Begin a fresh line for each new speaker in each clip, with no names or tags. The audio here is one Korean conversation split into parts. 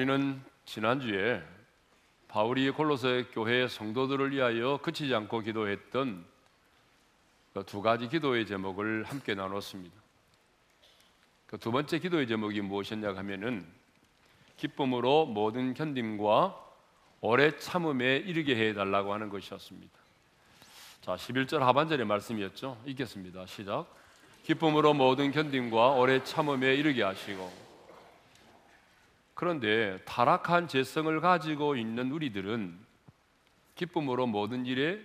우리는 지난주에 바울이 골로새 교회 성도들을 위하여 그치지 않고 기도했던 그 두 가지 기도의 제목을 함께 나눴습니다. 그 두 번째 기도의 제목이 무엇이었냐 하면은 기쁨으로 모든 견딤과 오래 참음에 이르게 해 달라고 하는 것이었습니다. 자, 11절 하반절의 말씀이었죠. 읽겠습니다. 시작. 기쁨으로 모든 견딤과 오래 참음에 이르게 하시고 그런데 타락한 재성을 가지고 있는 우리들은 기쁨으로 모든 일에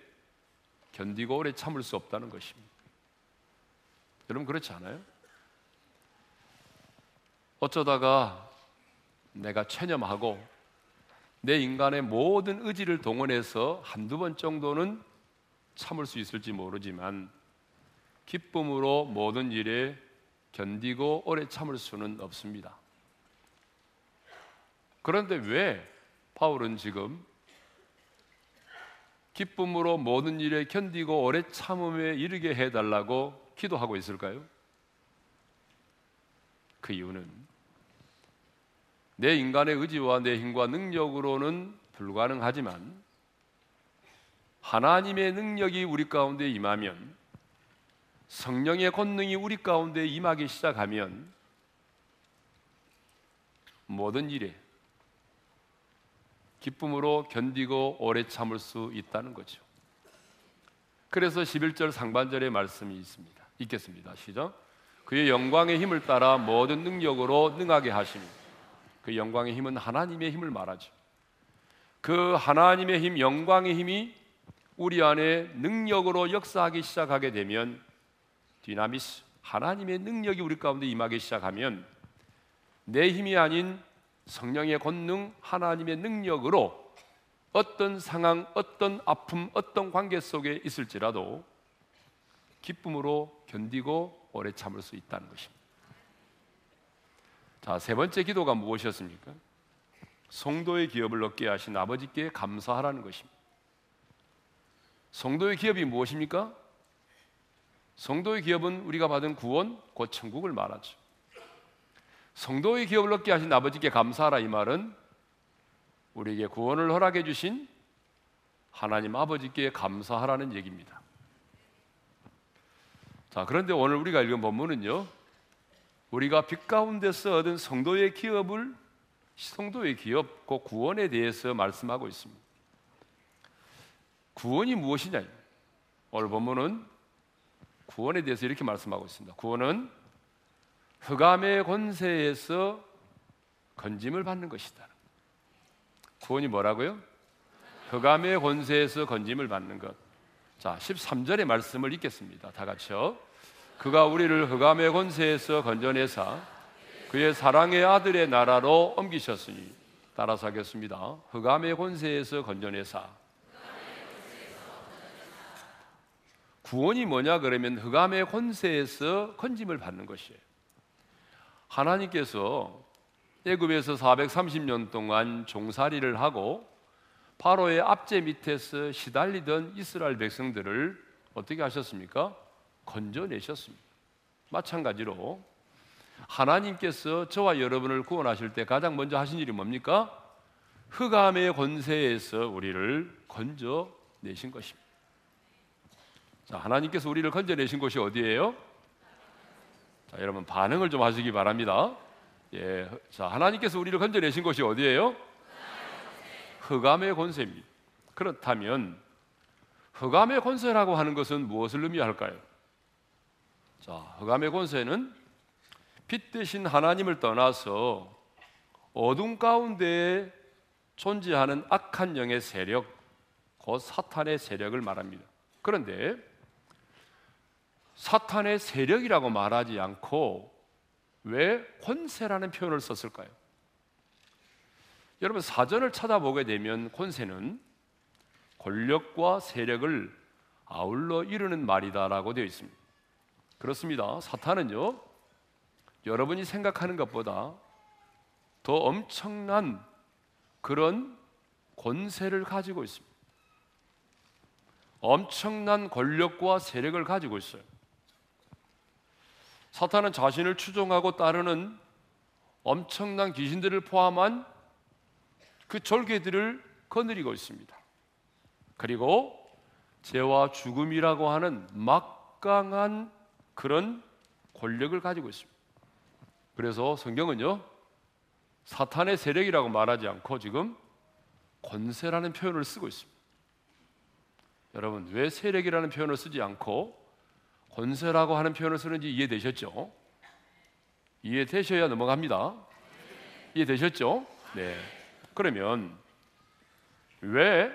견디고 오래 참을 수 없다는 것입니다. 여러분 그렇지 않아요? 어쩌다가 내가 체념하고 내 인간의 모든 의지를 동원해서 한두 번 정도는 참을 수 있을지 모르지만 기쁨으로 모든 일에 견디고 오래 참을 수는 없습니다. 그런데 왜 바울은 지금 기쁨으로 모든 일에 견디고 오래 참음에 이르게 해달라고 기도하고 있을까요? 그 이유는 내 인간의 의지와 내 힘과 능력으로는 불가능하지만 하나님의 능력이 우리 가운데 임하면 성령의 권능이 우리 가운데 임하기 시작하면 모든 일에 기쁨으로 견디고 오래 참을 수 있다는 거죠. 그래서 11절 상반절의 말씀이 있습니다. 읽겠습니다. 시작. 그의 영광의 힘을 따라 모든 능력으로 능하게 하시니 그 영광의 힘은 하나님의 힘을 말하죠. 그 하나님의 힘, 영광의 힘이 우리 안에 능력으로 역사하기 시작하게 되면 디나미스 하나님의 능력이 우리 가운데 임하기 시작하면 내 힘이 아닌 성령의 권능, 하나님의 능력으로 어떤 상황, 어떤 아픔, 어떤 관계 속에 있을지라도 기쁨으로 견디고 오래 참을 수 있다는 것입니다. 자, 세 번째 기도가 무엇이었습니까? 성도의 기업을 얻게 하신 아버지께 감사하라는 것입니다. 성도의 기업이 무엇입니까? 성도의 기업은 우리가 받은 구원, 곧 천국을 말하죠. 성도의 기업을 얻게 하신 아버지께 감사하라 이 말은 우리에게 구원을 허락해 주신 하나님 아버지께 감사하라는 얘기입니다. 자, 그런데 오늘 우리가 읽은 본문은요. 우리가 빛 가운데서 얻은 성도의 기업을 성도의 기업, 그 구원에 대해서 말씀하고 있습니다. 구원이 무엇이냐? 오늘 본문은 구원에 대해서 이렇게 말씀하고 있습니다. 구원은 흑암의 권세에서 건짐을 받는 것이다. 구원이 뭐라고요? 흑암의 권세에서 건짐을 받는 것. 자, 13절의 말씀을 읽겠습니다. 다 같이요. 그가 우리를 흑암의 권세에서 건져내사 그의 사랑의 아들의 나라로 옮기셨으니 따라서 하겠습니다. 흑암의 권세에서 건져내사 구원이 뭐냐 그러면 흑암의 권세에서 건짐을 받는 것이에요. 하나님께서 애굽에서 430년 동안 종살이를 하고 바로의 압제 밑에서 시달리던 이스라엘 백성들을 어떻게 하셨습니까? 건져내셨습니다. 마찬가지로 하나님께서 저와 여러분을 구원하실 때 가장 먼저 하신 일이 뭡니까? 흑암의 권세에서 우리를 건져내신 것입니다. 자, 하나님께서 우리를 건져내신 곳이 어디예요? 자, 여러분 반응을 좀 하시기 바랍니다. 예, 자 하나님께서 우리를 건져내신 곳이 어디예요? 흑암의 권세입니다. 그렇다면 흑암의 권세라고 하는 것은 무엇을 의미할까요? 자, 흑암의 권세는 빛 대신 하나님을 떠나서 어둠 가운데 존재하는 악한 영의 세력, 곧 사탄의 세력을 말합니다. 그런데 사탄의 세력이라고 말하지 않고 왜 권세라는 표현을 썼을까요? 여러분 사전을 찾아보게 되면 권세는 권력과 세력을 아울러 이루는 말이다라고 되어 있습니다. 그렇습니다. 사탄은요, 여러분이 생각하는 것보다 더 엄청난 그런 권세를 가지고 있습니다. 엄청난 권력과 세력을 가지고 있어요. 사탄은 자신을 추종하고 따르는 엄청난 귀신들을 포함한 그 졸개들을 거느리고 있습니다. 그리고 죄와 죽음이라고 하는 막강한 그런 권력을 가지고 있습니다. 그래서 성경은요, 사탄의 세력이라고 말하지 않고 지금 권세라는 표현을 쓰고 있습니다. 여러분, 왜 세력이라는 표현을 쓰지 않고 권세라고 하는 표현을 쓰는지 이해되셨죠? 이해되셔야 넘어갑니다. 이해되셨죠? 네. 그러면 왜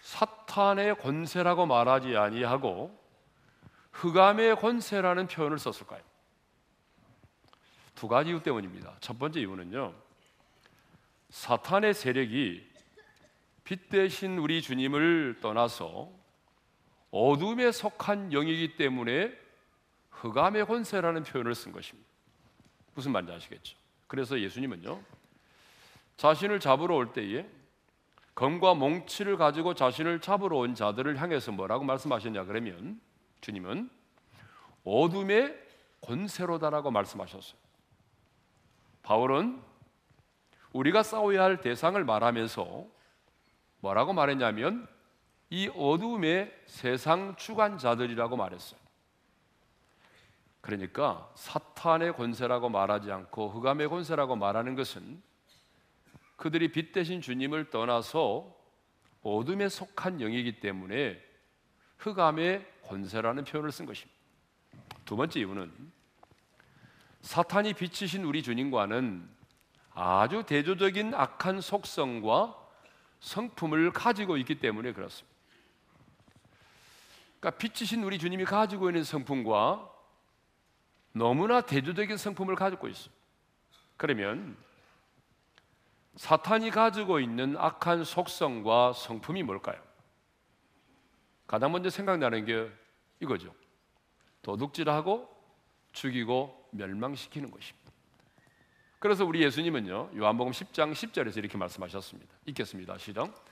사탄의 권세라고 말하지 아니하고 흑암의 권세라는 표현을 썼을까요? 두 가지 이유 때문입니다. 첫 번째 이유는요. 사탄의 세력이 빛 대신 우리 주님을 떠나서 어둠에 속한 영이기 때문에 흑암의 권세라는 표현을 쓴 것입니다. 무슨 말인지 아시겠죠? 그래서 예수님은요. 자신을 잡으러 올 때에 검과 몽치를 가지고 자신을 잡으러 온 자들을 향해서 뭐라고 말씀하셨냐 그러면 주님은 어둠의 권세로다라고 말씀하셨어요. 바울은 우리가 싸워야 할 대상을 말하면서 뭐라고 말했냐면 이 어둠의 세상 주관자들이라고 말했어요. 그러니까 사탄의 권세라고 말하지 않고 흑암의 권세라고 말하는 것은 그들이 빛 대신 주님을 떠나서 어둠에 속한 영이기 때문에 흑암의 권세라는 표현을 쓴 것입니다. 두 번째 이유는 사탄이 빛이신 우리 주님과는 아주 대조적인 악한 속성과 성품을 가지고 있기 때문에 그렇습니다. 그러니까 빛이신 우리 주님이 가지고 있는 성품과 너무나 대조적인 성품을 가지고 있어. 그러면 사탄이 가지고 있는 악한 속성과 성품이 뭘까요? 가장 먼저 생각나는 게 이거죠. 도둑질하고 죽이고 멸망시키는 것입니다. 그래서 우리 예수님은요. 요한복음 10장 10절에서 이렇게 말씀하셨습니다. 읽겠습니다. 시작.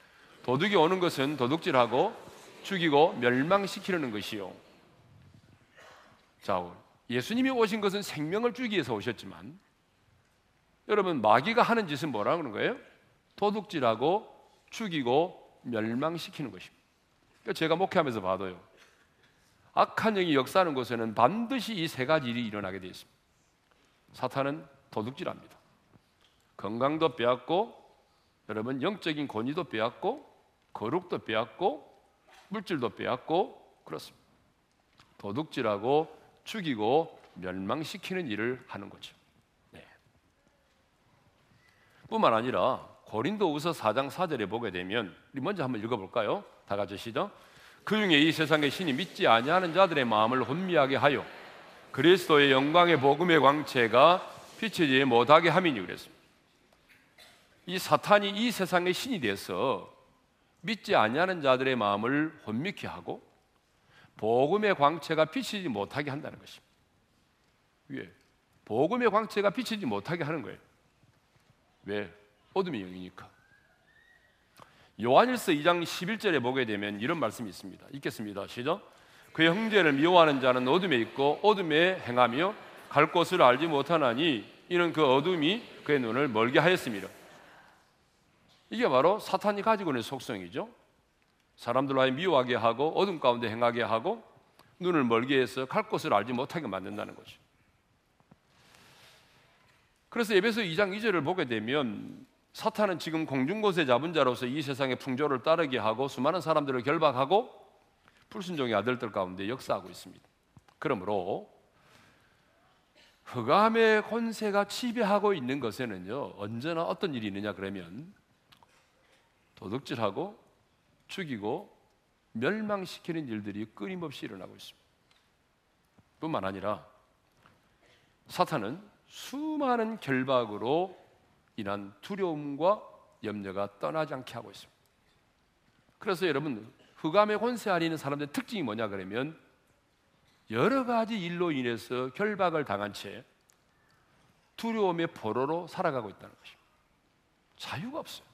도둑이 오는 것은 도둑질하고 죽이고 멸망시키려는 것이요. 자, 예수님이 오신 것은 생명을 주기 위해서 오셨지만 여러분 마귀가 하는 짓은 뭐라 그러는 거예요? 도둑질하고 죽이고 멸망시키는 것입니다. 그러니까 제가 목회하면서 봐도요. 악한 영이 역사하는 곳에는 반드시 이 세 가지 일이 일어나게 되어 있습니다. 사탄은 도둑질합니다. 건강도 빼앗고 여러분 영적인 권위도 빼앗고 거룩도 빼앗고 물질도 빼앗고 그렇습니다. 도둑질하고 죽이고 멸망시키는 일을 하는 거죠. 네. 뿐만 아니라 고린도후서 4장 4절에 보게 되면 우리 먼저 한번 읽어볼까요? 다 같이 시작. 그 중에 이 세상의 신이 믿지 아니하는 자들의 마음을 혼미하게 하여 그리스도의 영광의 복음의 광채가 비치지 못하게 함이니 그랬습니다. 이 사탄이 이 세상의 신이 돼서 믿지 아니하는 자들의 마음을 혼미케 하고 복음의 광채가 비치지 못하게 한다는 것입니다. 왜? 복음의 광채가 비치지 못하게 하는 거예요. 왜? 어둠의 영이니까. 요한일서 2장 11절에 보게 되면 이런 말씀이 있습니다. 읽겠습니다. 시작. 그의 형제를 미워하는 자는 어둠에 있고 어둠에 행하며 갈 곳을 알지 못하나니 이는 그 어둠이 그의 눈을 멀게 하였습니다. 이게 바로 사탄이 가지고 있는 속성이죠. 사람들로 하여 미워하게 하고 어둠 가운데 행하게 하고 눈을 멀게 해서 갈 곳을 알지 못하게 만든다는 거죠. 그래서 에베소 2장 2절을 보게 되면 사탄은 지금 공중곳에 잡은 자로서 이 세상의 풍조를 따르게 하고 수많은 사람들을 결박하고 불순종의 아들들 가운데 역사하고 있습니다. 그러므로 흑암의 권세가 지배하고 있는 것에는요 언제나 어떤 일이 있느냐 그러면 도둑질하고 죽이고 멸망시키는 일들이 끊임없이 일어나고 있습니다. 뿐만 아니라 사탄은 수많은 결박으로 인한 두려움과 염려가 떠나지 않게 하고 있습니다. 그래서 여러분 흑암의 권세 아래 있는 사람들의 특징이 뭐냐 그러면 여러 가지 일로 인해서 결박을 당한 채 두려움의 포로로 살아가고 있다는 것입니다. 자유가 없어요.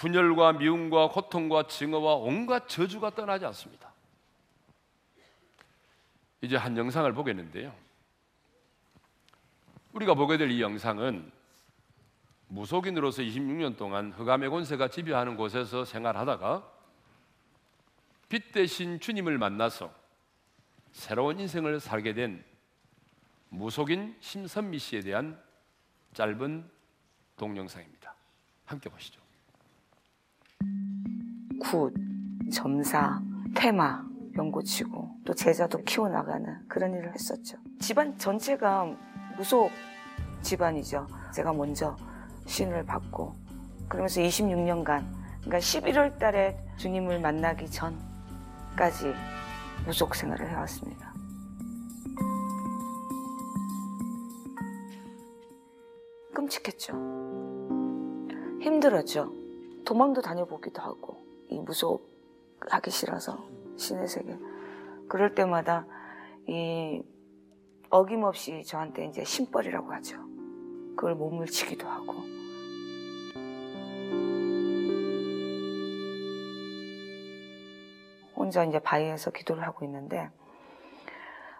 분열과 미움과 고통과 증오와 온갖 저주가 떠나지 않습니다. 이제 한 영상을 보겠는데요. 우리가 보게 될 이 영상은 무속인으로서 26년 동안 흑암의 권세가 지배하는 곳에서 생활하다가 빛 대신 주님을 만나서 새로운 인생을 살게 된 무속인 심선미 씨에 대한 짧은 동영상입니다. 함께 보시죠.
굿, 점사, 퇴마 연고 치고 또 제자도 키워나가는 그런 일을 했었죠. 집안 전체가 무속 집안이죠. 제가 먼저 신을 받고 그러면서 26년간 그러니까 11월 달에 주님을 만나기 전까지 무속 생활을 해왔습니다. 끔찍했죠. 힘들었죠. 도망도 다녀보기도 하고 이 무속 하기 싫어서 신의 세계 그럴 때마다 이 어김없이 저한테 이제 신벌이라고 하죠. 그걸 몸을 치기도 하고 혼자 이제 바위에서 기도를 하고 있는데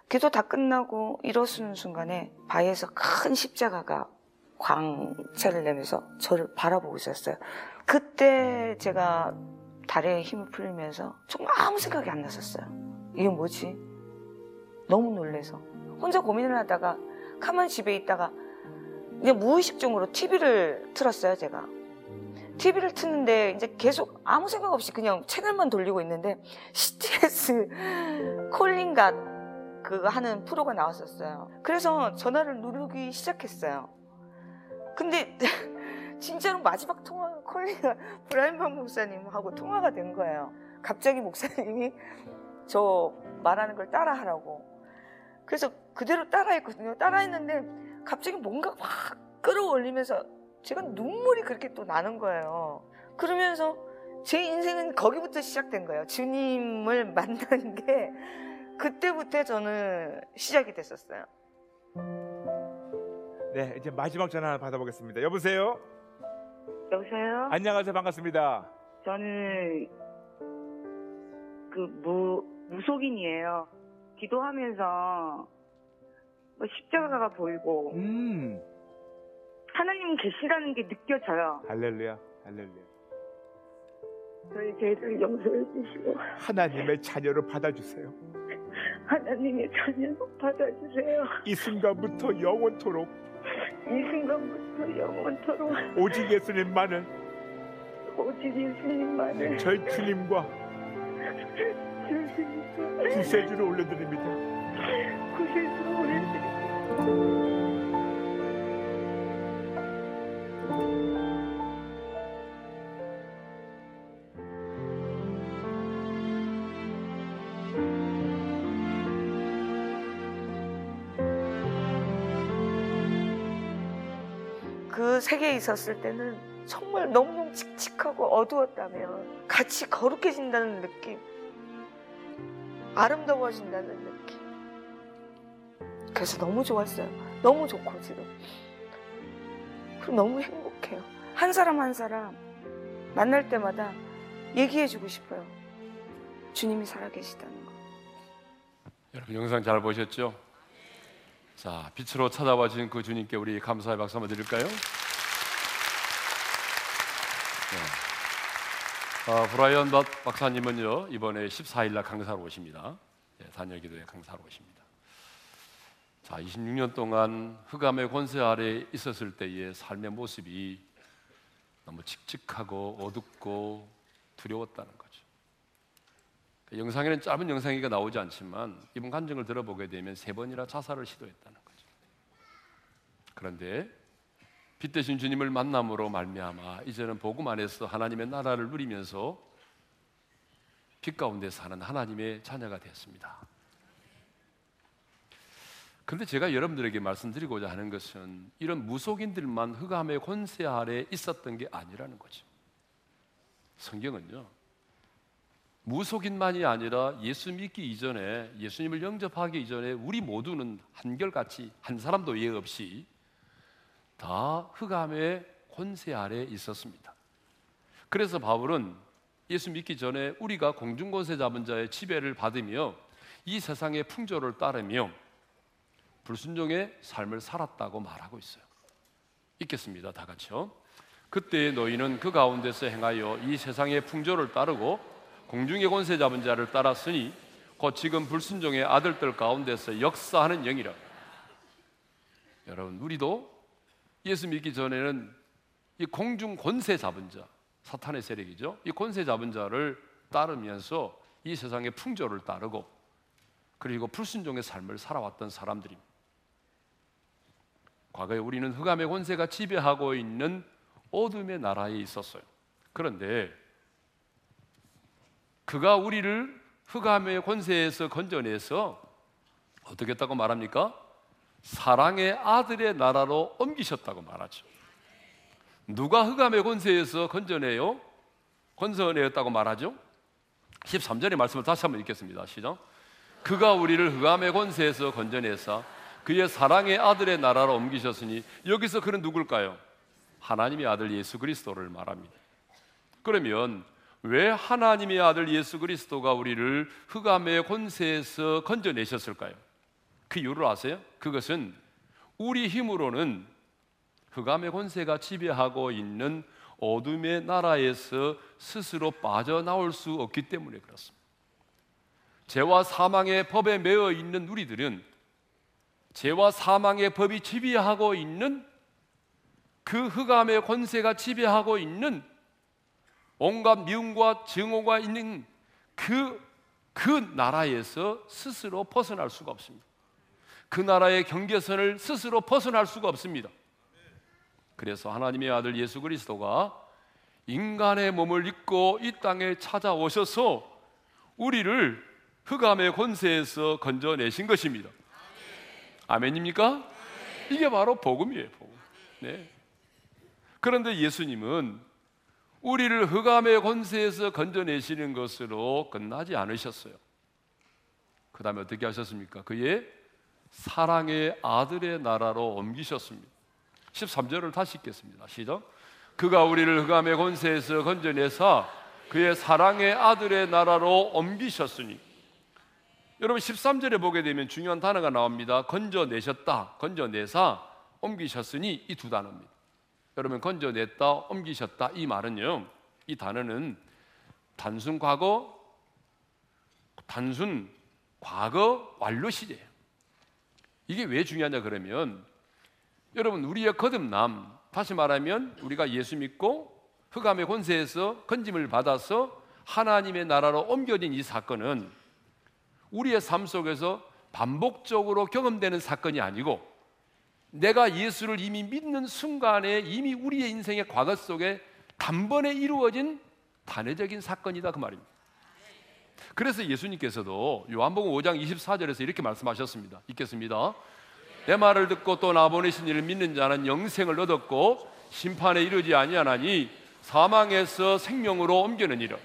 기도 다 끝나고 일어서는 순간에 바위에서 큰 십자가가 광채를 내면서 저를 바라보고 있었어요. 그때 제가 다리에 힘을 풀리면서 정말 아무 생각이 안 났었어요. 이게 뭐지? 너무 놀래서 혼자 고민을 하다가 가만히 집에 있다가 그냥 무의식적으로 TV를 틀었어요, 제가. TV를 트는데 이제 계속 아무 생각 없이 그냥 채널만 돌리고 있는데 CTS 콜링갓 그거 하는 프로가 나왔었어요. 그래서 전화를 누르기 시작했어요. 근데 진짜로 마지막 통화 콜링가 브라이먼 목사님하고 통화가 된 거예요. 갑자기 목사님이 저 말하는 걸 따라하라고. 그래서 그대로 따라했거든요. 따라했는데 갑자기 뭔가 확 끌어올리면서 제가 눈물이 그렇게 또 나는 거예요. 그러면서 제 인생은 거기부터 시작된 거예요. 주님을 만난 게 그때부터 저는 시작이 됐었어요.
네, 이제 마지막 전화 받아보겠습니다. 여보세요?
여보세요?
안녕하세요. 반갑습니다.
저는 그 무, 무속인이에요. 기도하면서 뭐 십자가가 보이고
음,
하나님 계시다는 게 느껴져요.
할렐루야, 할렐루야.
저희 죄를 용서해 주시고
하나님의 자녀로 받아주세요.
하나님의 자녀로 받아주세요.
이 순간부터 영원토록
이 순간부터 영원토록
오직 예수님만을
오직 예수님만을
저희 주님과
주시니까
구세주를 올려드립니다.
구세주로 올려드립니다. 그 세계에 있었을 때는 정말 너무너무 칙칙하고 어두웠다면 같이 거룩해진다는 느낌, 아름다워진다는 느낌. 그래서 너무 좋았어요. 너무 좋고 지금. 그리고 너무 행복해요. 한 사람 한 사람 만날 때마다 얘기해주고 싶어요. 주님이 살아계시다는 거.
여러분 영상 잘 보셨죠? 자, 빛으로 찾아와 주신 그 주님께 우리 감사의 박수 한번 드릴까요? 네. 아, 브라이언 박- 박사님은요 이번에 14일 날 강사로 오십니다. 예, 단열기도회 강사로 오십니다. 자, 26년 동안 흑암의 권세 아래 있었을 때의 삶의 모습이 너무 칙칙하고 어둡고 두려웠다는 거죠. 그 영상에는 짧은 영상이가 나오지 않지만 이번 간증을 들어보게 되면 세 번이나 자살을 시도했다는 거죠. 그런데 빛 대신 주님을 만남으로 말미암아 이제는 복음 안에서 하나님의 나라를 누리면서 빛 가운데 사는 하나님의 자녀가 됐습니다. 그런데 제가 여러분들에게 말씀드리고자 하는 것은 이런 무속인들만 흑암의 권세 아래 있었던 게 아니라는 거죠. 성경은요. 무속인만이 아니라 예수 믿기 이전에 예수님을 영접하기 이전에 우리 모두는 한결같이 한 사람도 예외 없이 다 흑암의 권세 아래 있었습니다. 그래서 바울은 예수 믿기 전에 우리가 공중권세 잡은 자의 지배를 받으며 이 세상의 풍조를 따르며 불순종의 삶을 살았다고 말하고 있어요. 읽겠습니다. 다 같이요. 그때 너희는 그 가운데서 행하여 이 세상의 풍조를 따르고 공중의 권세 잡은 자를 따랐으니 곧 지금 불순종의 아들들 가운데서 역사하는 영이라. 여러분 우리도 예수 믿기 전에는 이 공중 권세 잡은 자, 사탄의 세력이죠. 이 권세 잡은 자를 따르면서 이 세상의 풍조를 따르고 그리고 불순종의 삶을 살아왔던 사람들입니다. 과거에 우리는 흑암의 권세가 지배하고 있는 어둠의 나라에 있었어요. 그런데 그가 우리를 흑암의 권세에서 건져내서 어떻게 했다고 말합니까? 사랑의 아들의 나라로 옮기셨다고 말하죠. 누가 흑암의 권세에서 건져내요? 건져내었다고 말하죠? 13절의 말씀을 다시 한번 읽겠습니다. 시작. 그가 우리를 흑암의 권세에서 건져내사 그의 사랑의 아들의 나라로 옮기셨으니 여기서 그는 누굴까요? 하나님의 아들 예수 그리스도를 말합니다. 그러면 왜 하나님의 아들 예수 그리스도가 우리를 흑암의 권세에서 건져내셨을까요? 그 이유를 아세요? 그것은 우리 힘으로는 흑암의 권세가 지배하고 있는 어둠의 나라에서 스스로 빠져나올 수 없기 때문에 그렇습니다. 죄와 사망의 법에 매여 있는 우리들은 죄와 사망의 법이 지배하고 있는 그 흑암의 권세가 지배하고 있는 온갖 미움과 증오가 있는 그, 그 나라에서 스스로 벗어날 수가 없습니다. 그 나라의 경계선을 스스로 벗어날 수가 없습니다. 그래서 하나님의 아들 예수 그리스도가 인간의 몸을 입고 이 땅에 찾아오셔서 우리를 흑암의 권세에서 건져내신 것입니다. 아멘입니까? 이게 바로 복음이에요, 복음. 네. 그런데 예수님은 우리를 흑암의 권세에서 건져내시는 것으로 끝나지 않으셨어요. 그 다음에 어떻게 하셨습니까? 그의 사랑의 아들의 나라로 옮기셨습니다. 13절을 다시 읽겠습니다. 시작. 그가 우리를 흑암의 권세에서 건져내사 그의 사랑의 아들의 나라로 옮기셨으니 여러분 13절에 보게 되면 중요한 단어가 나옵니다. 건져내셨다, 건져내사, 옮기셨으니 이 두 단어입니다. 여러분 건져냈다, 옮기셨다 이 말은요. 이 단어는 단순 과거, 단순 과거 완료 시제예요. 이게 왜 중요하냐 그러면 여러분 우리의 거듭남 다시 말하면 우리가 예수 믿고 흑암의 권세에서 건짐을 받아서 하나님의 나라로 옮겨진 이 사건은 우리의 삶 속에서 반복적으로 경험되는 사건이 아니고 내가 예수를 이미 믿는 순간에 이미 우리의 인생의 과거 속에 단번에 이루어진 단회적인 사건이다 그 말입니다. 그래서 예수님께서도 요한복음 5장 24절에서 이렇게 말씀하셨습니다. 읽겠습니다. 내 말을 듣고 또 나보내신 이를 믿는 자는 영생을 얻었고 심판에 이르지 아니하나니 사망에서 생명으로 옮겨느니라.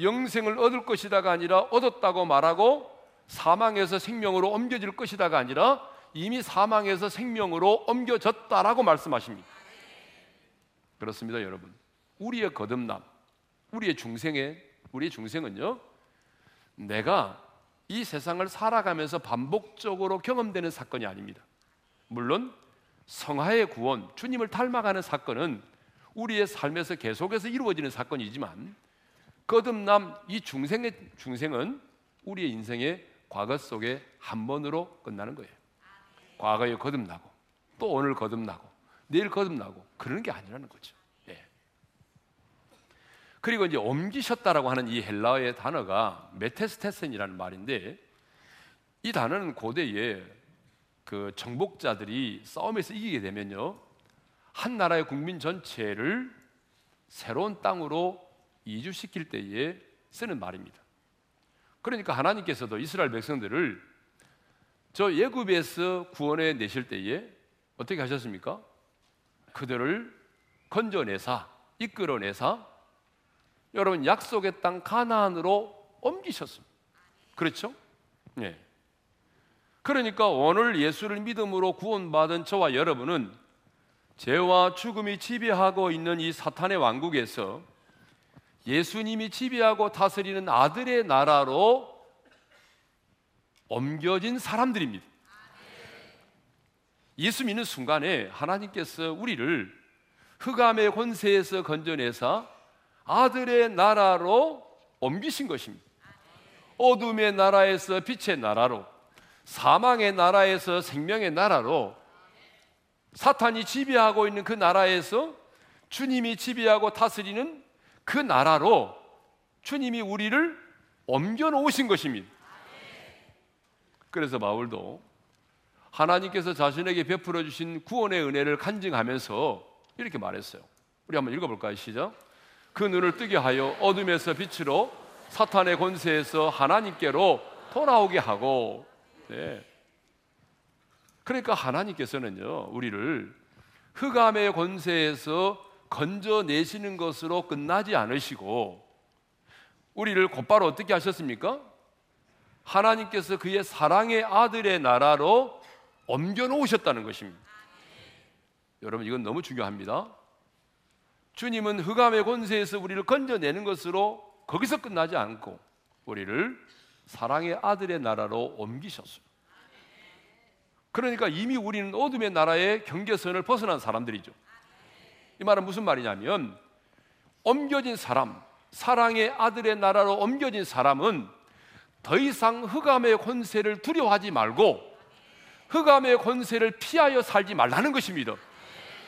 영생을 얻을 것이다가 아니라 얻었다고 말하고 사망에서 생명으로 옮겨질 것이다가 아니라 이미 사망에서 생명으로 옮겨졌다라고 말씀하십니다. 그렇습니다, 여러분. 우리의 거듭남, 우리의 중생의 우리의 중생은요. 내가 이 세상을 살아가면서 반복적으로 경험되는 사건이 아닙니다. 물론 성화의 구원, 주님을 닮아가는 사건은 우리의 삶에서 계속해서 이루어지는 사건이지만 거듭남 이 중생의 중생은 우리의 인생의 과거 속에 한 번으로 끝나는 거예요. 과거에 거듭나고 또 오늘 거듭나고 내일 거듭나고 그러는 게 아니라는 거죠. 예. 그리고 이제 옮기셨다라고 하는 이 헬라어의 단어가 메테스테센이라는 말인데 이 단어는 고대에 그 정복자들이 싸움에서 이기게 되면요 한 나라의 국민 전체를 새로운 땅으로 이주시킬 때에 쓰는 말입니다. 그러니까 하나님께서도 이스라엘 백성들을 저 예굽에서 구원해 내실 때에 어떻게 하셨습니까? 그들을 건져내사 이끌어내사 여러분 약속의 땅 가나안으로 옮기셨습니다. 그렇죠? 네. 그러니까 오늘 예수를 믿음으로 구원받은 저와 여러분은 죄와 죽음이 지배하고 있는 이 사탄의 왕국에서 예수님이 지배하고 다스리는 아들의 나라로 옮겨진 사람들입니다. 예수 믿는 순간에 하나님께서 우리를 흑암의 권세에서 건져내사 아들의 나라로 옮기신 것입니다. 어둠의 나라에서 빛의 나라로 사망의 나라에서 생명의 나라로 사탄이 지배하고 있는 그 나라에서 주님이 지배하고 다스리는 그 나라로 주님이 우리를 옮겨 놓으신 것입니다. 그래서 바울도 하나님께서 자신에게 베풀어 주신 구원의 은혜를 간증하면서 이렇게 말했어요. 우리 한번 읽어볼까요? 시작. 그 눈을 뜨게 하여 어둠에서 빛으로 사탄의 권세에서 하나님께로 돌아오게 하고, 네. 그러니까 하나님께서는요, 우리를 흑암의 권세에서 건져내시는 것으로 끝나지 않으시고, 우리를 곧바로 어떻게 하셨습니까? 하나님께서 그의 사랑의 아들의 나라로 옮겨 놓으셨다는 것입니다. 여러분, 이건 너무 중요합니다. 주님은 흑암의 권세에서 우리를 건져내는 것으로 거기서 끝나지 않고 우리를 사랑의 아들의 나라로 옮기셨어요. 그러니까 이미 우리는 어둠의 나라의 경계선을 벗어난 사람들이죠. 이 말은 무슨 말이냐면 옮겨진 사람, 사랑의 아들의 나라로 옮겨진 사람은 더 이상 흑암의 권세를 두려워하지 말고 흑암의 권세를 피하여 살지 말라는 것입니다.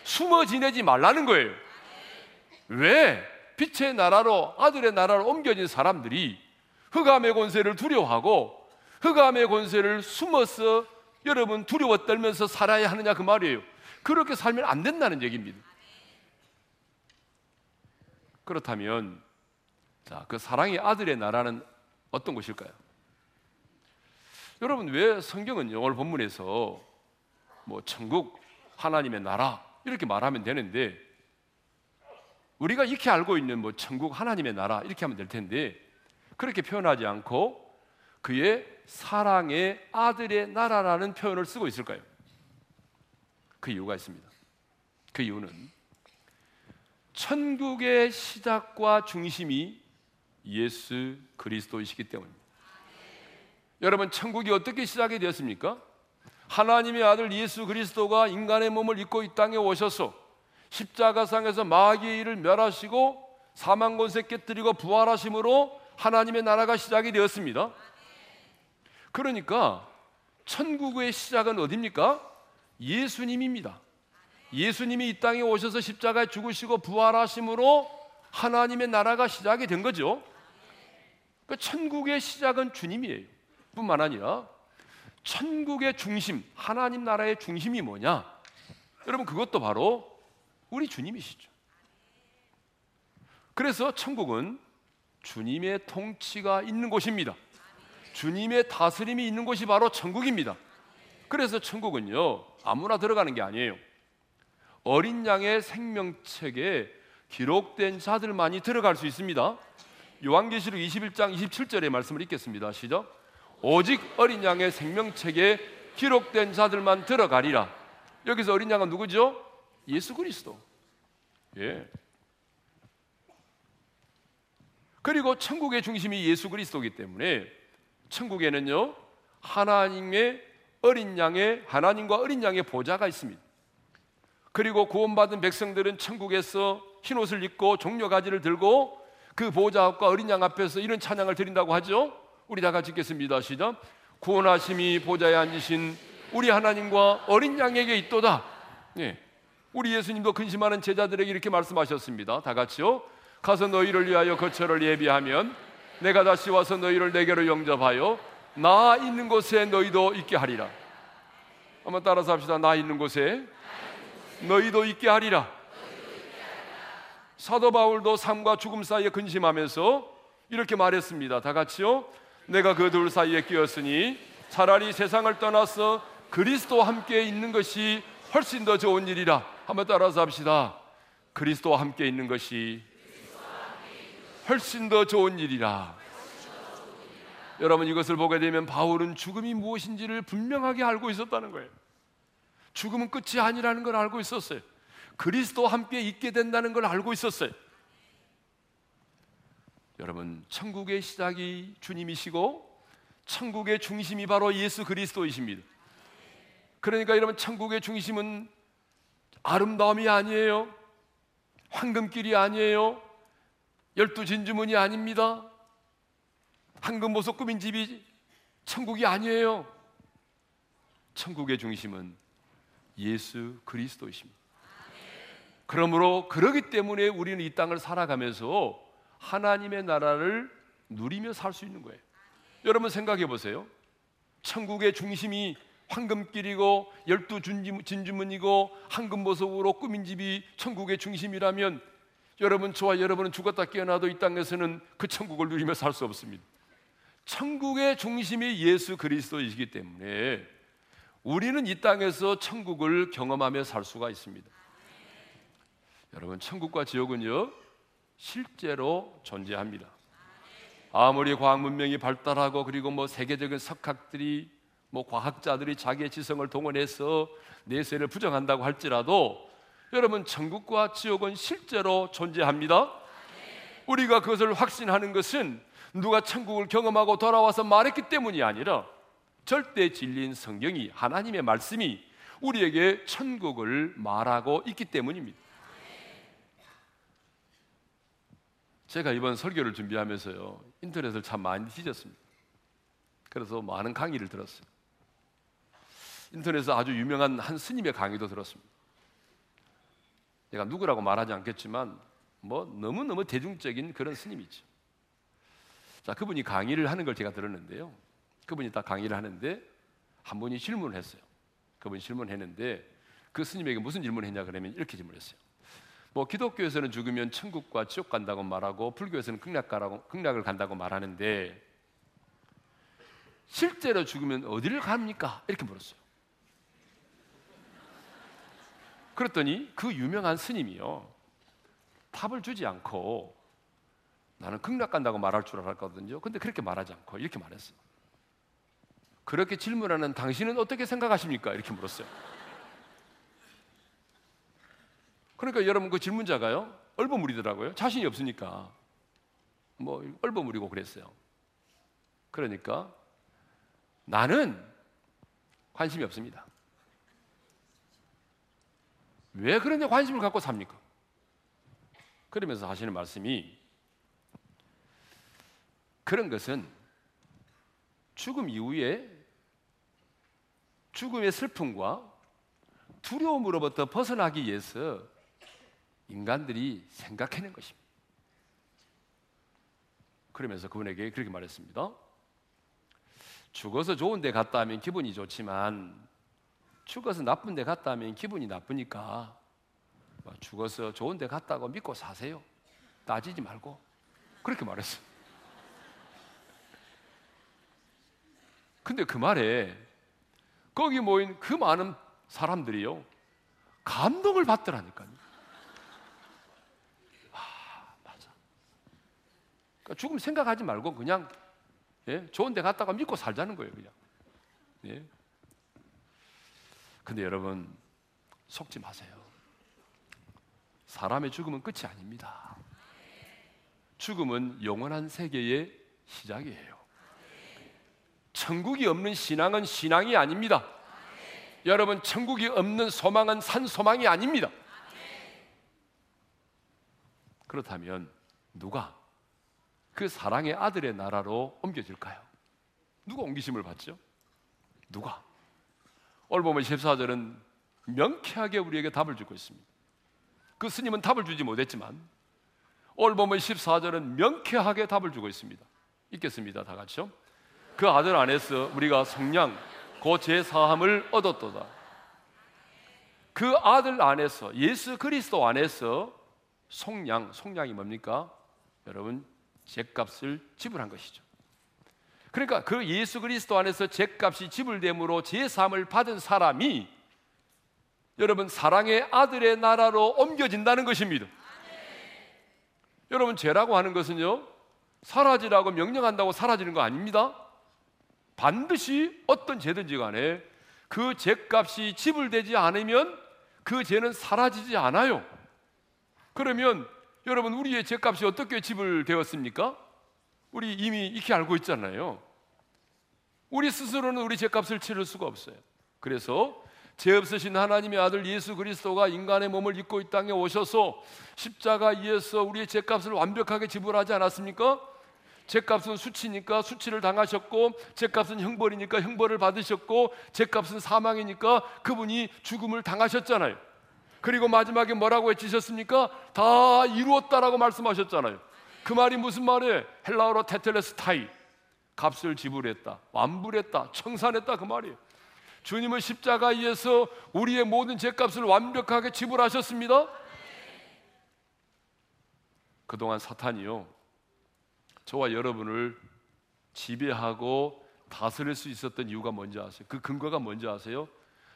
숨어 지내지 말라는 거예요. 왜 빛의 나라로 아들의 나라로 옮겨진 사람들이 흑암의 권세를 두려워하고 흑암의 권세를 숨어서 여러분 두려워 떨면서 살아야 하느냐 그 말이에요. 그렇게 살면 안 된다는 얘기입니다. 그렇다면 자, 그 사랑의 아들의 나라는 어떤 곳일까요? 여러분 왜 성경은 오늘 본문에서 뭐 천국 하나님의 나라 이렇게 말하면 되는데 우리가 이렇게 알고 있는 뭐 천국 하나님의 나라 이렇게 하면 될 텐데 그렇게 표현하지 않고 그의 사랑의 아들의 나라라는 표현을 쓰고 있을까요? 그 이유가 있습니다. 그 이유는 천국의 시작과 중심이 예수 그리스도이시기 때문입니다. 여러분, 천국이 어떻게 시작이 되었습니까? 하나님의 아들 예수 그리스도가 인간의 몸을 입고 이 땅에 오셔서 십자가상에서 마귀의 일을 멸하시고 사망 권세 깨뜨리고 부활하심으로 하나님의 나라가 시작이 되었습니다. 그러니까 천국의 시작은 어디입니까? 예수님입니다. 예수님이 이 땅에 오셔서 십자가에 죽으시고 부활하심으로 하나님의 나라가 시작이 된 거죠. 그 천국의 시작은 주님이에요. 뿐만 아니라 천국의 중심, 하나님 나라의 중심이 뭐냐? 여러분 그것도 바로 우리 주님이시죠. 그래서 천국은 주님의 통치가 있는 곳입니다. 주님의 다스림이 있는 곳이 바로 천국입니다. 그래서 천국은요, 아무나 들어가는 게 아니에요. 어린 양의 생명책에 기록된 자들만이 들어갈 수 있습니다. 요한계시록 21장 27절의 말씀을 읽겠습니다. 시작. 오직 어린 양의 생명책에 기록된 자들만 들어가리라. 여기서 어린 양은 누구죠? 예수 그리스도. 예. 그리고 천국의 중심이 예수 그리스도이기 때문에 천국에는요 하나님의 어린 양의 하나님과 어린 양의 보좌가 있습니다. 그리고 구원받은 백성들은 천국에서 흰 옷을 입고 종려 가지를 들고 그 보좌 앞과 어린 양 앞에서 이런 찬양을 드린다고 하죠. 우리 다 같이 읽겠습니다. 시작. 구원하심이 보좌에 앉으신 우리 하나님과 어린 양에게 있도다. 예. 우리 예수님도 근심하는 제자들에게 이렇게 말씀하셨습니다. 다 같이요. 가서 너희를 위하여 거처를 예비하면 내가 다시 와서 너희를 내게로 영접하여 나 있는 곳에 너희도 있게 하리라. 한번 따라서 합시다. 나 있는 곳에 너희도 있게 하리라. 사도 바울도 삶과 죽음 사이에 근심하면서 이렇게 말했습니다. 다 같이요. 내가 그 둘 사이에 끼었으니 차라리 세상을 떠나서 그리스도와 함께 있는 것이 훨씬 더 좋은 일이라. 한번 따라서 합시다. 그리스도와 함께 있는 것이 훨씬 더 좋은 일이라. 여러분 이것을 보게 되면 바울은 죽음이 무엇인지를 분명하게 알고 있었다는 거예요. 죽음은 끝이 아니라는 걸 알고 있었어요. 그리스도와 함께 있게 된다는 걸 알고 있었어요. 여러분, 천국의 시작이 주님이시고 천국의 중심이 바로 예수 그리스도이십니다. 그러니까 여러분 천국의 중심은 아름다움이 아니에요. 황금길이 아니에요. 열두 진주문이 아닙니다. 황금보석 꾸민 집이 천국이 아니에요. 천국의 중심은 예수 그리스도이십니다. 그러므로 그러기 때문에 우리는 이 땅을 살아가면서 하나님의 나라를 누리며 살 수 있는 거예요. 여러분 생각해 보세요. 천국의 중심이 황금길이고 열두 진주문이고 황금보석으로 꾸민 집이 천국의 중심이라면 여러분 저와 여러분은 죽었다 깨어나도 이 땅에서는 그 천국을 누리며 살 수 없습니다. 천국의 중심이 예수 그리스도이시기 때문에 우리는 이 땅에서 천국을 경험하며 살 수가 있습니다. 여러분 천국과 지옥은요 실제로 존재합니다. 아무리 과학 문명이 발달하고 그리고 뭐 세계적인 석학들이 뭐 과학자들이 자기의 지성을 동원해서 내세를 부정한다고 할지라도 여러분 천국과 지옥은 실제로 존재합니다. 우리가 그것을 확신하는 것은 누가 천국을 경험하고 돌아와서 말했기 때문이 아니라 절대 진리인 성경이 하나님의 말씀이 우리에게 천국을 말하고 있기 때문입니다. 제가 이번 설교를 준비하면서요 인터넷을 참 많이 뒤졌습니다. 그래서 많은 강의를 들었어요. 인터넷에서 아주 유명한 한 스님의 강의도 들었습니다. 제가 누구라고 말하지 않겠지만 뭐 너무 너무 대중적인 그런 스님이죠. 자 그분이 강의를 하는 걸 제가 들었는데요. 그분이 다 강의를 하는데 한 분이 질문을 했어요. 그분이 질문했는데 그 스님에게 무슨 질문을 했냐 그러면 이렇게 질문했어요. 뭐 기독교에서는 죽으면 천국과 지옥 간다고 말하고 불교에서는 극락 가라고 극락을 간다고 말하는데 실제로 죽으면 어디를 갑니까? 이렇게 물었어요. 그랬더니 그 유명한 스님이요 답을 주지 않고 나는 극락 간다고 말할 줄 알았거든요. 근데 그렇게 말하지 않고 이렇게 말했어요. 그렇게 질문하는 당신은 어떻게 생각하십니까? 이렇게 물었어요. 그러니까 여러분 그 질문자가요 얼버무리더라고요. 자신이 없으니까 뭐 얼버무리고 그랬어요. 그러니까 나는 관심이 없습니다. 왜 그런 데 관심을 갖고 삽니까? 그러면서 하시는 말씀이 그런 것은 죽음 이후에 죽음의 슬픔과 두려움으로부터 벗어나기 위해서 인간들이 생각해낸 것입니다. 그러면서 그분에게 그렇게 말했습니다. 죽어서 좋은 데 갔다 하면 기분이 좋지만 죽어서 나쁜 데 갔다 하면 기분이 나쁘니까 뭐 죽어서 좋은 데 갔다고 믿고 사세요. 따지지 말고 그렇게 말했어요. 근데 그 말에 거기 모인 그 많은 사람들이요 감동을 받더라니까요. 아 맞아. 그러니까 죽음 생각하지 말고 그냥 예? 좋은 데 갔다가 믿고 살자는 거예요 그냥. 예? 근데 여러분 속지 마세요. 사람의 죽음은 끝이 아닙니다. 죽음은 영원한 세계의 시작이에요. 천국이 없는 신앙은 신앙이 아닙니다. 여러분, 천국이 없는 소망은 산 소망이 아닙니다. 그렇다면 누가 그 사랑의 아들의 나라로 옮겨질까요? 누가 옮기심을 받죠? 누가? 오늘 보면 14절은 명쾌하게 우리에게 답을 주고 있습니다. 그 스님은 답을 주지 못했지만 오늘 보면 14절은 명쾌하게 답을 주고 있습니다. 읽겠습니다. 다 같이요. 그 아들 안에서 우리가 성량 그 제사함을 얻었도다. 그 아들 안에서 예수 그리스도 안에서 속량 속량이 뭡니까? 여러분 죄값을 지불한 것이죠. 그러니까 그 예수 그리스도 안에서 죄값이 지불됨으로 제사함을 받은 사람이 여러분 사랑의 아들의 나라로 옮겨진다는 것입니다. 여러분 죄라고 하는 것은요 사라지라고 명령한다고 사라지는 거 아닙니다. 반드시 어떤 죄든지 간에 그 죄값이 지불되지 않으면 그 죄는 사라지지 않아요. 그러면 여러분 우리의 죄값이 어떻게 지불되었습니까? 우리 이미 익히 알고 있잖아요. 우리 스스로는 우리 죄값을 치를 수가 없어요. 그래서 죄 없으신 하나님의 아들 예수 그리스도가 인간의 몸을 입고 이 땅에 오셔서 십자가에서 우리의 죄값을 완벽하게 지불하지 않았습니까? 죄값은 수치니까 수치를 당하셨고 죄값은 형벌이니까 형벌을 받으셨고 죄값은 사망이니까 그분이 죽음을 당하셨잖아요. 그리고 마지막에 뭐라고 외치셨습니까? 다 이루었다라고 말씀하셨잖아요. 그 말이 무슨 말이에요? 헬라어로 테텔레스타이 값을 지불했다, 완불했다, 청산했다 그 말이에요. 주님은 십자가에서 우리의 모든 죄값을 완벽하게 지불하셨습니다. 그동안 사탄이요. 저와 여러분을 지배하고 다스릴 수 있었던 이유가 뭔지 아세요? 그 근거가 뭔지 아세요?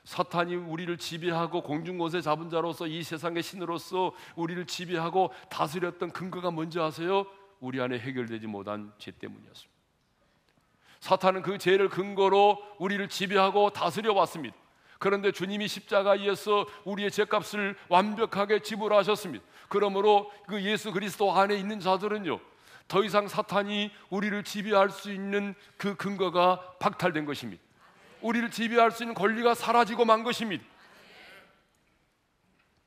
사탄이 우리를 지배하고 공중권세 잡은 자로서 이 세상의 신으로서 우리를 지배하고 다스렸던 근거가 뭔지 아세요? 우리 안에 해결되지 못한 죄 때문이었습니다. 사탄은 그 죄를 근거로 우리를 지배하고 다스려 왔습니다. 그런데 주님이 십자가에서 우리의 죄값을 완벽하게 지불하셨습니다. 그러므로 그 예수 그리스도 안에 있는 자들은요. 더 이상 사탄이 우리를 지배할 수 있는 그 근거가 박탈된 것입니다. 우리를 지배할 수 있는 권리가 사라지고 만 것입니다.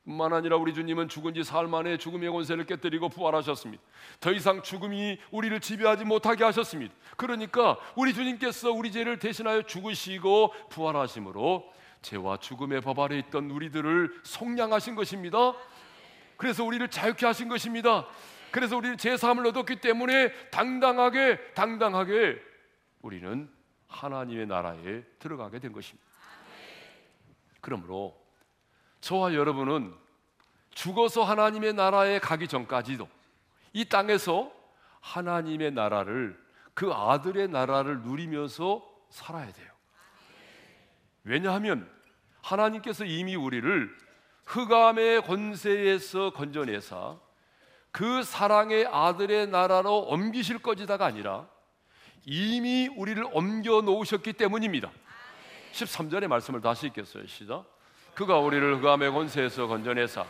뿐만 아니라 우리 주님은 죽은 지 사흘 만에 죽음의 권세를 깨뜨리고 부활하셨습니다. 더 이상 죽음이 우리를 지배하지 못하게 하셨습니다. 그러니까 우리 주님께서 우리 죄를 대신하여 죽으시고 부활하심으로 죄와 죽음의 법 아래 있던 우리들을 속량하신 것입니다. 그래서 우리를 자유케 하신 것입니다. 그래서 우리는 제 삶을 얻었기 때문에 당당하게 당당하게 우리는 하나님의 나라에 들어가게 된 것입니다. 그러므로 저와 여러분은 죽어서 하나님의 나라에 가기 전까지도 이 땅에서 하나님의 나라를 그 아들의 나라를 누리면서 살아야 돼요. 왜냐하면 하나님께서 이미 우리를 흑암의 권세에서 건져내사 그 사랑의 아들의 나라로 옮기실 것이다가 아니라 이미 우리를 옮겨 놓으셨기 때문입니다. 13절의 말씀을 다시 읽겠어요. 시작. 그가 우리를 흑암의 권세에서 건져내사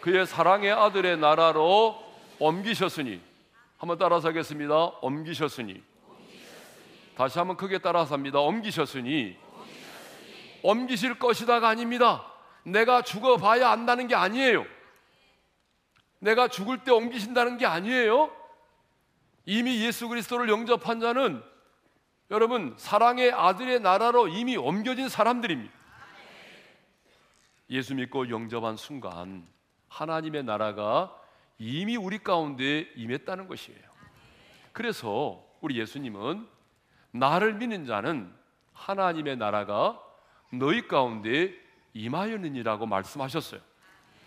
그의 사랑의 아들의 나라로 옮기셨으니 한번 따라서 하겠습니다. 옮기셨으니 다시 한번 크게 따라서 합니다. 옮기셨으니 옮기실 것이다가 아닙니다. 내가 죽어봐야 안다는 게 아니에요. 내가 죽을 때 옮기신다는 게 아니에요. 이미 예수 그리스도를 영접한 자는 여러분 사랑의 아들의 나라로 이미 옮겨진 사람들입니다. 예수 믿고 영접한 순간 하나님의 나라가 이미 우리 가운데 임했다는 것이에요. 그래서 우리 예수님은 나를 믿는 자는 하나님의 나라가 너희 가운데 임하였느니라고 말씀하셨어요.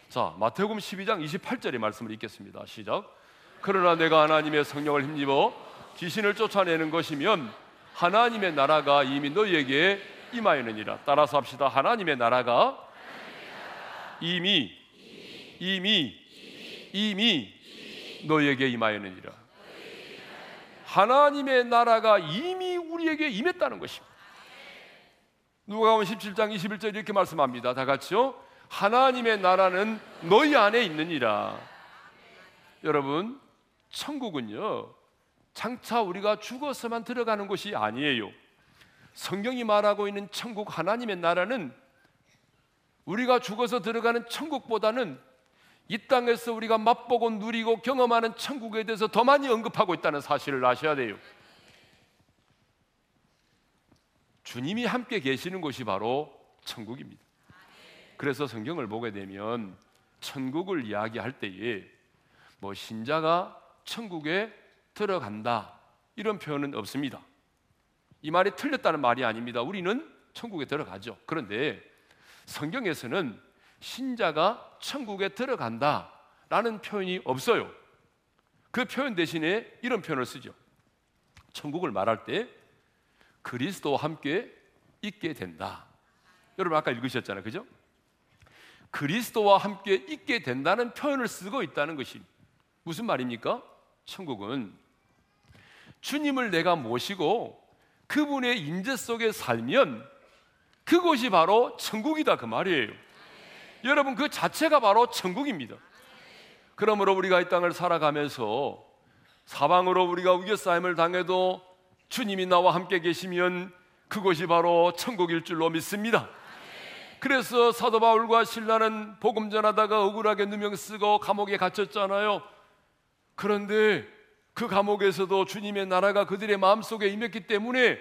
자, 마태복음 12장 28절의 말씀을 읽겠습니다. 시작. 그러나 내가 하나님의 성령을 힘입어 귀신을 쫓아내는 것이면 하나님의 나라가 이미 너희에게 임하였느니라. 따라서 합시다. 하나님의 나라가 이미 이미 이미 너희에게 임하였느니라. 하나님의 나라가 이미 우리에게 임했다는 것입니다. 누가복음 17장 21절 이렇게 말씀합니다. 다 같이요. 하나님의 나라는 너희 안에 있느니라. 여러분, 천국은요. 장차 우리가 죽어서만 들어가는 곳이 아니에요. 성경이 말하고 있는 천국 하나님의 나라는 우리가 죽어서 들어가는 천국보다는 이 땅에서 우리가 맛보고 누리고 경험하는 천국에 대해서 더 많이 언급하고 있다는 사실을 아셔야 돼요. 주님이 함께 계시는 곳이 바로 천국입니다. 그래서 성경을 보게 되면 천국을 이야기할 때에 뭐 신자가 천국에 들어간다 이런 표현은 없습니다. 이 말이 틀렸다는 말이 아닙니다. 우리는 천국에 들어가죠. 그런데 성경에서는 신자가 천국에 들어간다 라는 표현이 없어요. 그 표현 대신에 이런 표현을 쓰죠. 천국을 말할 때 그리스도와 함께 있게 된다. 여러분 아까 읽으셨잖아요. 그죠? 그리스도와 함께 있게 된다는 표현을 쓰고 있다는 것이 무슨 말입니까? 천국은 주님을 내가 모시고 그분의 임재 속에 살면 그곳이 바로 천국이다 그 말이에요. 여러분 그 자체가 바로 천국입니다. 그러므로 우리가 이 땅을 살아가면서 사방으로 우리가 우겨싸임을 당해도 주님이 나와 함께 계시면 그곳이 바로 천국일 줄로 믿습니다. 그래서 사도 바울과 신라는 복음 전하다가 억울하게 누명 쓰고 감옥에 갇혔잖아요. 그런데 그 감옥에서도 주님의 나라가 그들의 마음속에 임했기 때문에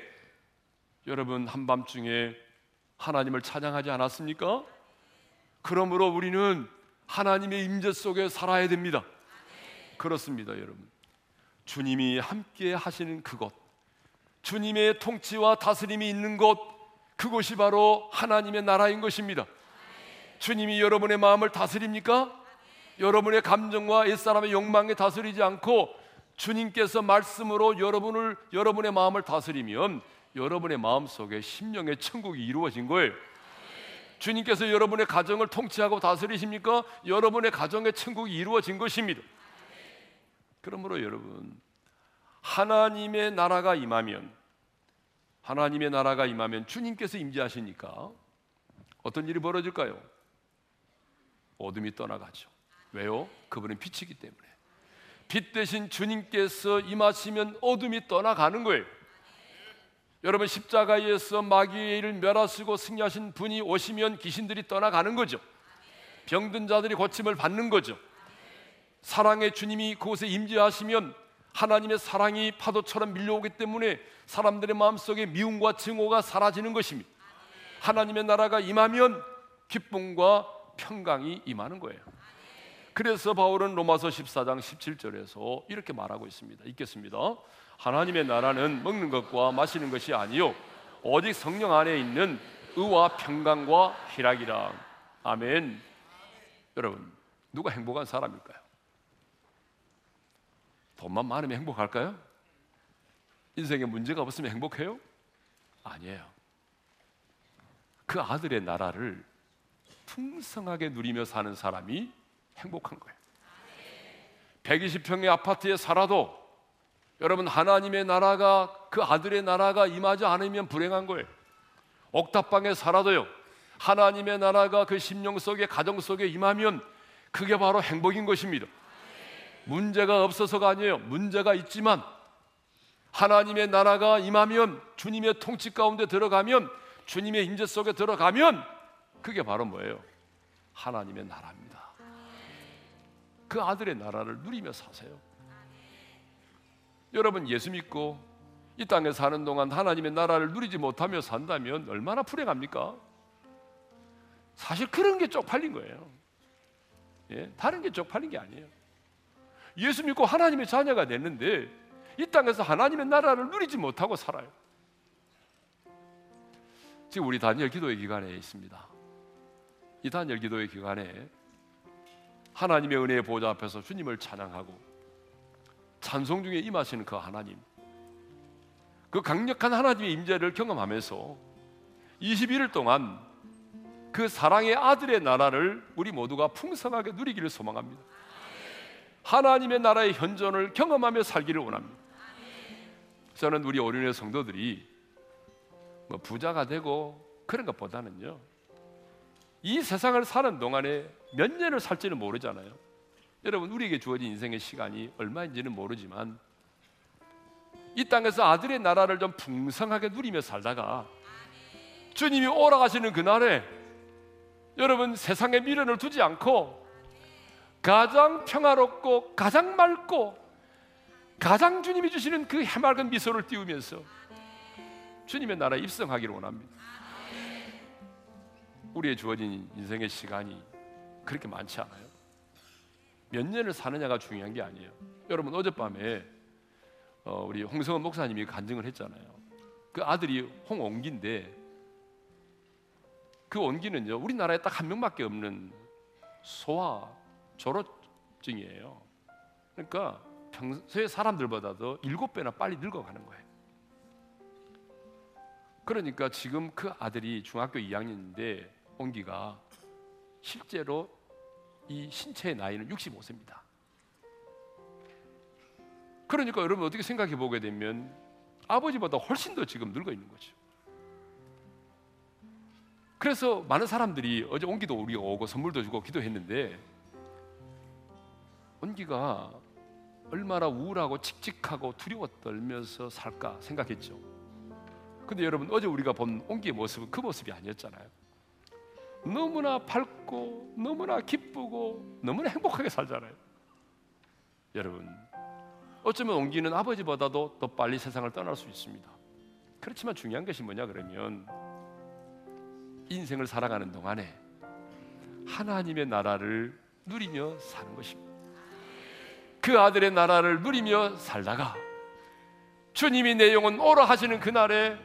여러분 한밤중에 하나님을 찬양하지 않았습니까? 그러므로 우리는 하나님의 임재 속에 살아야 됩니다. 그렇습니다, 여러분. 주님이 함께 하시는 그곳, 주님의 통치와 다스림이 있는 곳, 그곳이 바로 하나님의 나라인 것입니다. 주님이 여러분의 마음을 다스립니까? 여러분의 감정과 옛사람의 욕망에 다스리지 않고 주님께서 말씀으로 여러분을 여러분의 마음을 다스리면 여러분의 마음 속에 심령의 천국이 이루어진 거예요. 주님께서 여러분의 가정을 통치하고 다스리십니까? 여러분의 가정의 천국이 이루어진 것입니다. 그러므로 여러분 하나님의 나라가 임하면 하나님의 나라가 임하면 주님께서 임재하시니까 어떤 일이 벌어질까요? 어둠이 떠나가죠. 왜요? 그분은 빛이기 때문에. 빛 대신 주님께서 임하시면 어둠이 떠나가는 거예요. 여러분 십자가에서 마귀를 멸하시고 승리하신 분이 오시면 귀신들이 떠나가는 거죠. 병든 자들이 고침을 받는 거죠. 사랑의 주님이 그곳에 임재하시면 하나님의 사랑이 파도처럼 밀려오기 때문에 사람들의 마음속에 미움과 증오가 사라지는 것입니다. 하나님의 나라가 임하면 기쁨과 평강이 임하는 거예요. 그래서 바울은 로마서 14장 17절에서 이렇게 말하고 있습니다. 읽겠습니다. 하나님의 나라는 먹는 것과 마시는 것이 아니요 오직 성령 안에 있는 의와 평강과 희락이라. 아멘. 여러분, 누가 행복한 사람일까요? 돈만 많으면 행복할까요? 인생에 문제가 없으면 행복해요? 아니에요. 그 아들의 나라를 풍성하게 누리며 사는 사람이 행복한 거예요. 120평의 아파트에 살아도 여러분 하나님의 나라가 그 아들의 나라가 임하지 않으면 불행한 거예요. 옥탑방에 살아도요. 하나님의 나라가 그 심령 속에 가정 속에 임하면 그게 바로 행복인 것입니다. 문제가 없어서가 아니에요. 문제가 있지만 하나님의 나라가 임하면 주님의 통치 가운데 들어가면 주님의 임재 속에 들어가면 그게 바로 뭐예요? 하나님의 나라입니다. 그 아들의 나라를 누리며 사세요. 여러분 예수 믿고 이 땅에 사는 동안 하나님의 나라를 누리지 못하며 산다면 얼마나 불행합니까? 사실 그런 게 쪽팔린 거예요. 예? 다른 게 쪽팔린 게 아니에요. 예수 믿고 하나님의 자녀가 됐는데 이 땅에서 하나님의 나라를 누리지 못하고 살아요. 지금 우리 다니엘 기도의 기간에 있습니다. 이 다니엘 기도의 기간에 하나님의 은혜의 보좌 앞에서 주님을 찬양하고 찬송 중에 임하시는 그 하나님 그 강력한 하나님의 임재를 경험하면서 21일 동안 그 사랑의 아들의 나라를 우리 모두가 풍성하게 누리기를 소망합니다. 하나님의 나라의 현존을 경험하며 살기를 원합니다. 저는 우리 어린의 성도들이 뭐 부자가 되고 그런 것보다는요. 이 세상을 사는 동안에 몇 년을 살지는 모르잖아요. 여러분 우리에게 주어진 인생의 시간이 얼마인지는 모르지만 이 땅에서 아들의 나라를 좀 풍성하게 누리며 살다가 주님이 오라가시는 그날에 여러분 세상에 미련을 두지 않고 가장 평화롭고 가장 맑고 가장 주님이 주시는 그 해맑은 미소를 띄우면서 주님의 나라에 입성하기를 원합니다. 우리의 주어진 인생의 시간이 그렇게 많지 않아요. 몇 년을 사느냐가 중요한 게 아니에요. 여러분 어젯밤에 어, 우리 홍성원 목사님이 간증을 했잖아요. 그 아들이 홍원기인데 그 원기는요 우리나라에 딱 한 명밖에 없는 소아 졸업증이에요. 그러니까 평소의 사람들보다도 일곱 배나 빨리 늙어가는 거예요. 그러니까 지금 그 아들이 중학교 2학년인데 온기가 실제로 이 신체의 나이는 65세입니다. 그러니까 여러분 어떻게 생각해 보게 되면 아버지보다 훨씬 더 지금 늙어 있는 거죠. 그래서 많은 사람들이 어제 온기도 우리가 오고 선물도 주고 기도했는데 온기가 얼마나 우울하고 칙칙하고 두려워 떨면서 살까 생각했죠. 근데 여러분 어제 우리가 본 온기의 모습은 그 모습이 아니었잖아요. 너무나 밝고 너무나 기쁘고 너무나 행복하게 살잖아요. 여러분, 어쩌면 옹기는 아버지보다도 더 빨리 세상을 떠날 수 있습니다. 그렇지만 중요한 것이 뭐냐 그러면 인생을 살아가는 동안에 하나님의 나라를 누리며 사는 것입니다. 그 아들의 나라를 누리며 살다가 주님이 내 영혼 오라 하시는 그날에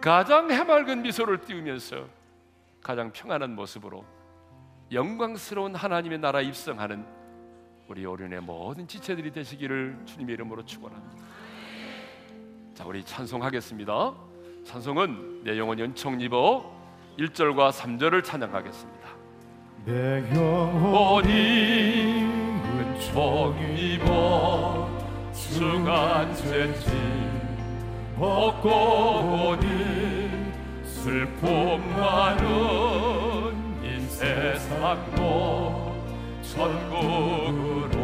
가장 해맑은 미소를 띄우면서 가장 평안한 모습으로 영광스러운 하나님의 나라 에 입성하는 우리 오륜의 모든 지체들이 되시기를 주님의 이름으로 축원합니다. 자, 우리 찬송하겠습니다. 찬송은 내 영혼 연총 입어 1절과 3절을 찬양하겠습니다.
내 영혼이
은총 입어 중한 죄짐 벗고 보니 슬픔 많은 이 세상도 천국으로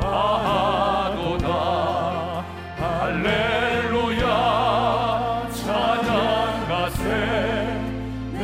가도다. 할렐루야. 찬양하세. 내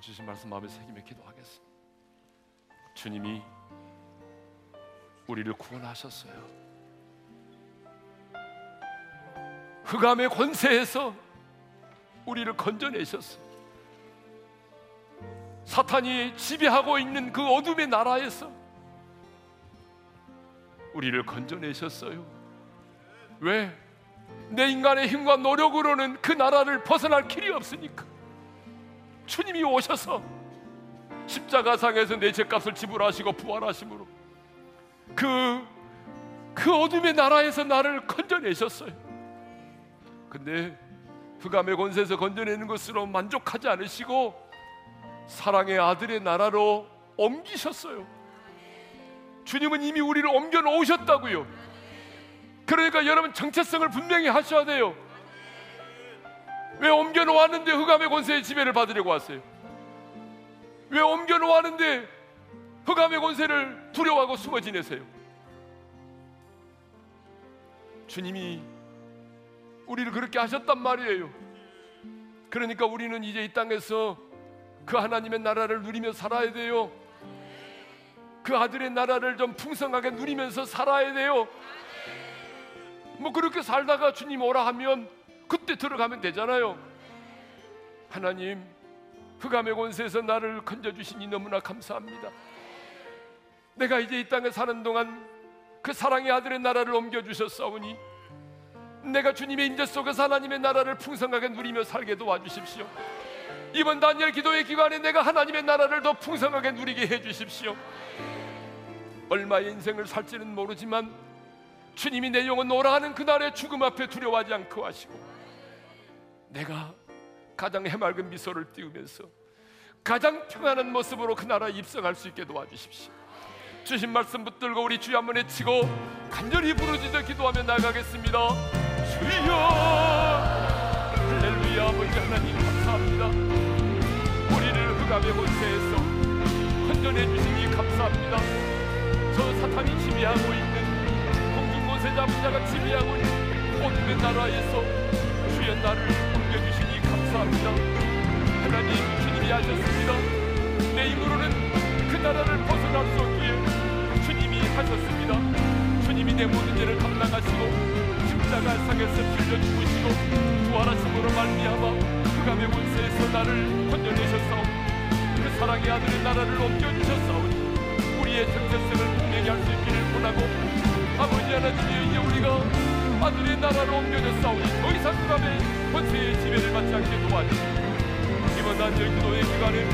감고 주신 말씀 마음에 새기며 기도하겠습니다. 주님이 우리를 구원하셨어요. 흑암의 권세에서 우리를 건져내셨어요. 사탄이 지배하고 있는 그 어둠의 나라에서 우리를 건져내셨어요. 왜? 내 인간의 힘과 노력으로는 그 나라를 벗어날 길이 없으니까 주님이 오셔서 십자가상에서 내 죄값을 지불하시고 부활하심으로 그, 그 어둠의 나라에서 나를 건져내셨어요. 근데 흑암의 권세에서 건져내는 것으로 만족하지 않으시고 사랑의 아들의 나라로 옮기셨어요. 주님은 이미 우리를 옮겨 놓으셨다고요. 그러니까 여러분 정체성을 분명히 하셔야 돼요. 왜 옮겨 놓았는데 흑암의 권세의 지배를 받으려고 왔어요? 왜 옮겨 놓았는데 흑암의 권세를 두려워하고 숨어 지내세요? 주님이 우리를 그렇게 하셨단 말이에요. 그러니까 우리는 이제 이 땅에서 그 하나님의 나라를 누리며 살아야 돼요. 그 아들의 나라를 좀 풍성하게 누리면서 살아야 돼요. 뭐 그렇게 살다가 주님 오라 하면 그때 들어가면 되잖아요. 하나님, 흑암의 권세에서 나를 건져 주시니 너무나 감사합니다. 내가 이제 이 땅에 사는 동안 그 사랑의 아들의 나라를 옮겨 주셨사오니 내가 주님의 임재 속에서 하나님의 나라를 풍성하게 누리며 살게 도와주십시오. 이번 단열 기도의 기간에 내가 하나님의 나라를 더 풍성하게 누리게 해 주십시오. 얼마의 인생을 살지는 모르지만 주님이 내 영혼 오라 하는 그날의 죽음 앞에 두려워하지 않고 하시고 내가 가장 해맑은 미소를 띄우면서 가장 평안한 모습으로 그 나라에 입성할 수 있게 도와주십시오. 주신 말씀 붙들고 우리 주여 한번 외치고 간절히 부르짖어 기도하며 나가겠습니다. 주여 할렐루야 아버지 하나님 감사합니다. 우리를 흑암의 권세에서 건져내 주시니 감사합니다. 저 사탄이 지배하고 있는 공중권세 잡은 자가 지배하고 있는 어둠의 나라에서 주여 나를 옮겨주시니 감사합니다. 하나님 주님이 하셨습니다. 내 힘으로는 그 나라를 벗어날 수 없기에 주님이 하셨습니다. 주님이 내 모든 죄를 감당하시고 십자가 상에서 빌려 죽으시고 부활하심으로 말미암아 흑암의 권세에서 나를 건져내셨사오니 그 사랑의 아들의 나라를 옮겨주셨사오니 우리의 정체성을 분명히 할 수 있기를 원하고 아버지 하나님이 이제 우리가 아들의 나라로 옮겨졌사오니 더 이상 흑암의 권세의 지배를 받지 않게 도와주시고 이번 단절 기도의 기간에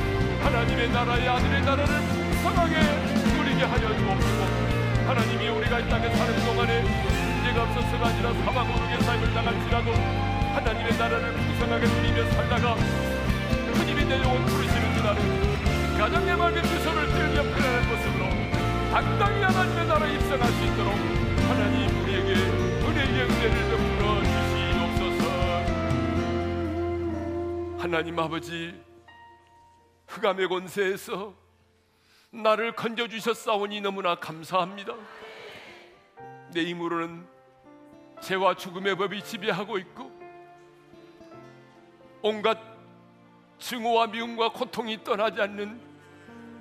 하나님의 나라의 아들의 나라를 풍성하게 누리게 하여 주옵시고 하나님이 우리가 이 땅에 사는 동안에 문제가 없어서가 아니라 사망 오르게 삶을 당할지라도 하나님의 나라를 풍성하게 누리며 살다가 주님이 내 영혼 부르시는 그날은 가정의 맑은 미소를 띄우며 편안한 모습으로 당당히 하나님의 나라에 입성할 수 있도록 하나님 우리에게 은혜의 은혜를 베풀어 주시옵소서 하나님 아버지 흑암의 권세에서 나를 건져 주셨사오니 너무나 감사합니다. 내 힘으로는 죄와 죽음의 법이 지배하고 있고 온갖 증오와 미움과 고통이 떠나지 않는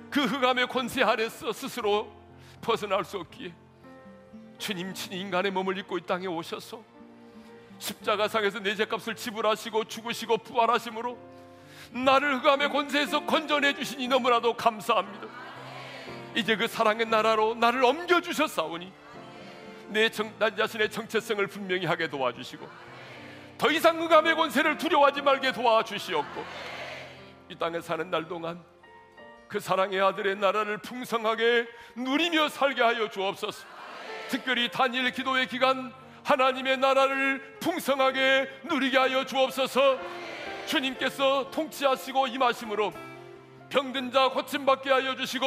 그 흑암의 권세 아래서 스스로 벗어날 수 없기에 주님 친히 인간의 몸을 입고 이 땅에 오셔서 십자가상에서 내 죄값을 지불하시고 죽으시고 부활하심으로 나를 흑암의 권세에서 건져내 주시니 너무나도 감사합니다. 이제 그 사랑의 나라로 나를 옮겨 주셨사오니 내, 정, 나 자신의 정체성을 분명히 하게 도와주시고 더 이상 흑암의 권세를 두려워하지 말게 도와주시옵고 이 땅에 사는 날 동안 그 사랑의 아들의 나라를 풍성하게 누리며 살게 하여 주옵소서. 특별히 단일 기도의 기간 하나님의 나라를 풍성하게 누리게 하여 주옵소서. 주님께서 통치하시고 임하심으로 병든 자 고침받게 하여 주시고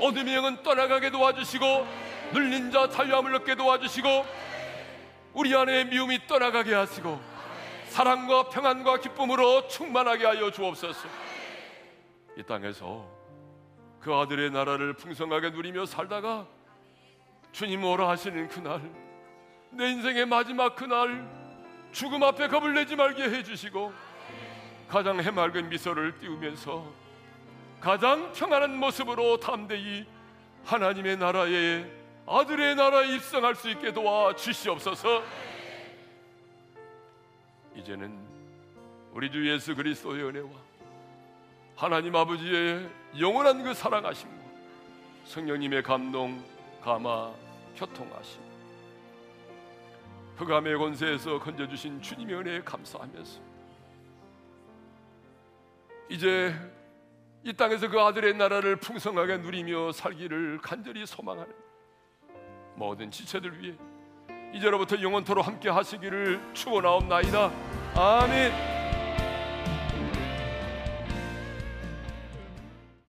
어둠의 영은 떠나가게 도와주시고 눌린 자 자유함을 얻게 도와주시고 우리 안에 미움이 떠나가게 하시고 사랑과 평안과 기쁨으로 충만하게 하여 주옵소서. 이 땅에서 그 아들의 나라를 풍성하게 누리며 살다가 주님 오라 하시는 그날 내 인생의 마지막 그날 죽음 앞에 겁을 내지 말게 해주시고 가장 해맑은 미소를 띄우면서 가장 평안한 모습으로 담대히 하나님의 나라에 아들의 나라에 입성할 수 있게 도와 주시옵소서. 이제는 우리 주 예수 그리스도의 은혜와 하나님 아버지의 영원한 그 사랑하심과 성령님의 감동, 감화, 교통하심 흑암의 권세에서 건져주신 주님의 은혜에 감사하면서 이제 이 땅에서 그 아들의 나라를 풍성하게 누리며 살기를 간절히 소망하는 모든 지체들 위해 이제로부터 영원토로 함께 하시기를 축원하옵나이다. 아멘.